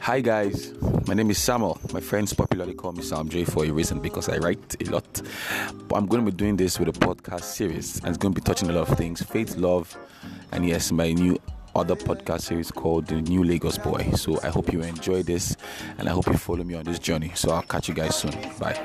Hi guys, my name is Samuel. My friends popularly call me Sam J for a reason because I write a lot. But I'm going to be doing this with a podcast series and it's going to be touching a lot of things faith, love, and yes, my new other podcast series called The New Lagos Boy. So I hope you enjoy this and I hope you follow me on this journey. So I'll catch you guys soon. Bye.